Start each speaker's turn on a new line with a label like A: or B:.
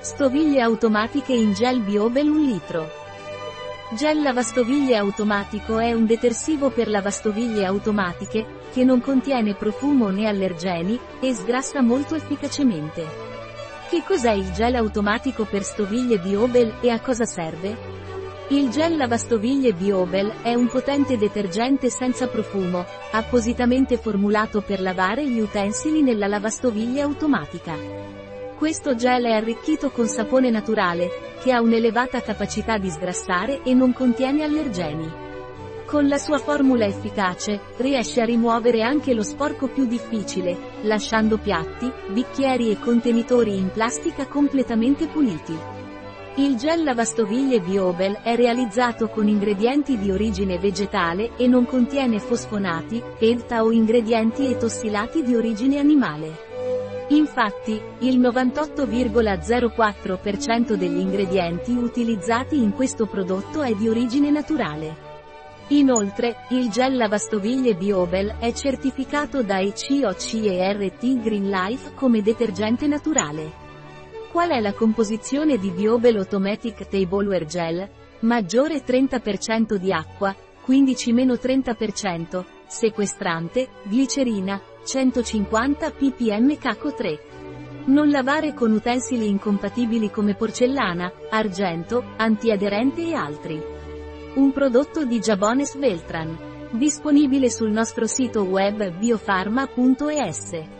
A: Stoviglie automatiche in gel Biobel 1 litro. Gel lavastoviglie automatico è un detersivo per lavastoviglie automatiche, che non contiene profumo né allergeni, e sgrassa molto efficacemente. Che cos'è il gel automatico per stoviglie Biobel e a cosa serve? Il gel lavastoviglie Biobel è un potente detergente senza profumo, appositamente formulato per lavare gli utensili nella lavastoviglie automatica. Questo gel è arricchito con sapone naturale, che ha un'elevata capacità di sgrassare e non contiene allergeni. Con la sua formula efficace, riesce a rimuovere anche lo sporco più difficile, lasciando piatti, bicchieri e contenitori in plastica completamente puliti. Il gel lavastoviglie Biobel è realizzato con ingredienti di origine vegetale e non contiene fosfonati, EDTA o ingredienti etossilati di origine animale. Infatti, il 98,04% degli ingredienti utilizzati in questo prodotto è di origine naturale. Inoltre, il gel lavastoviglie Biobel è certificato da ECOCERT Green Life come detergente naturale. Qual è la composizione di Biobel Automatic Tableware Gel? Maggiore 30% di acqua, 15-30%, sequestrante, glicerina, 150 ppm caco 3. Non lavare con utensili incompatibili come porcellana, argento, antiaderente e altri. Un prodotto di Jabones Veltran. Disponibile sul nostro sito web biofarma.es.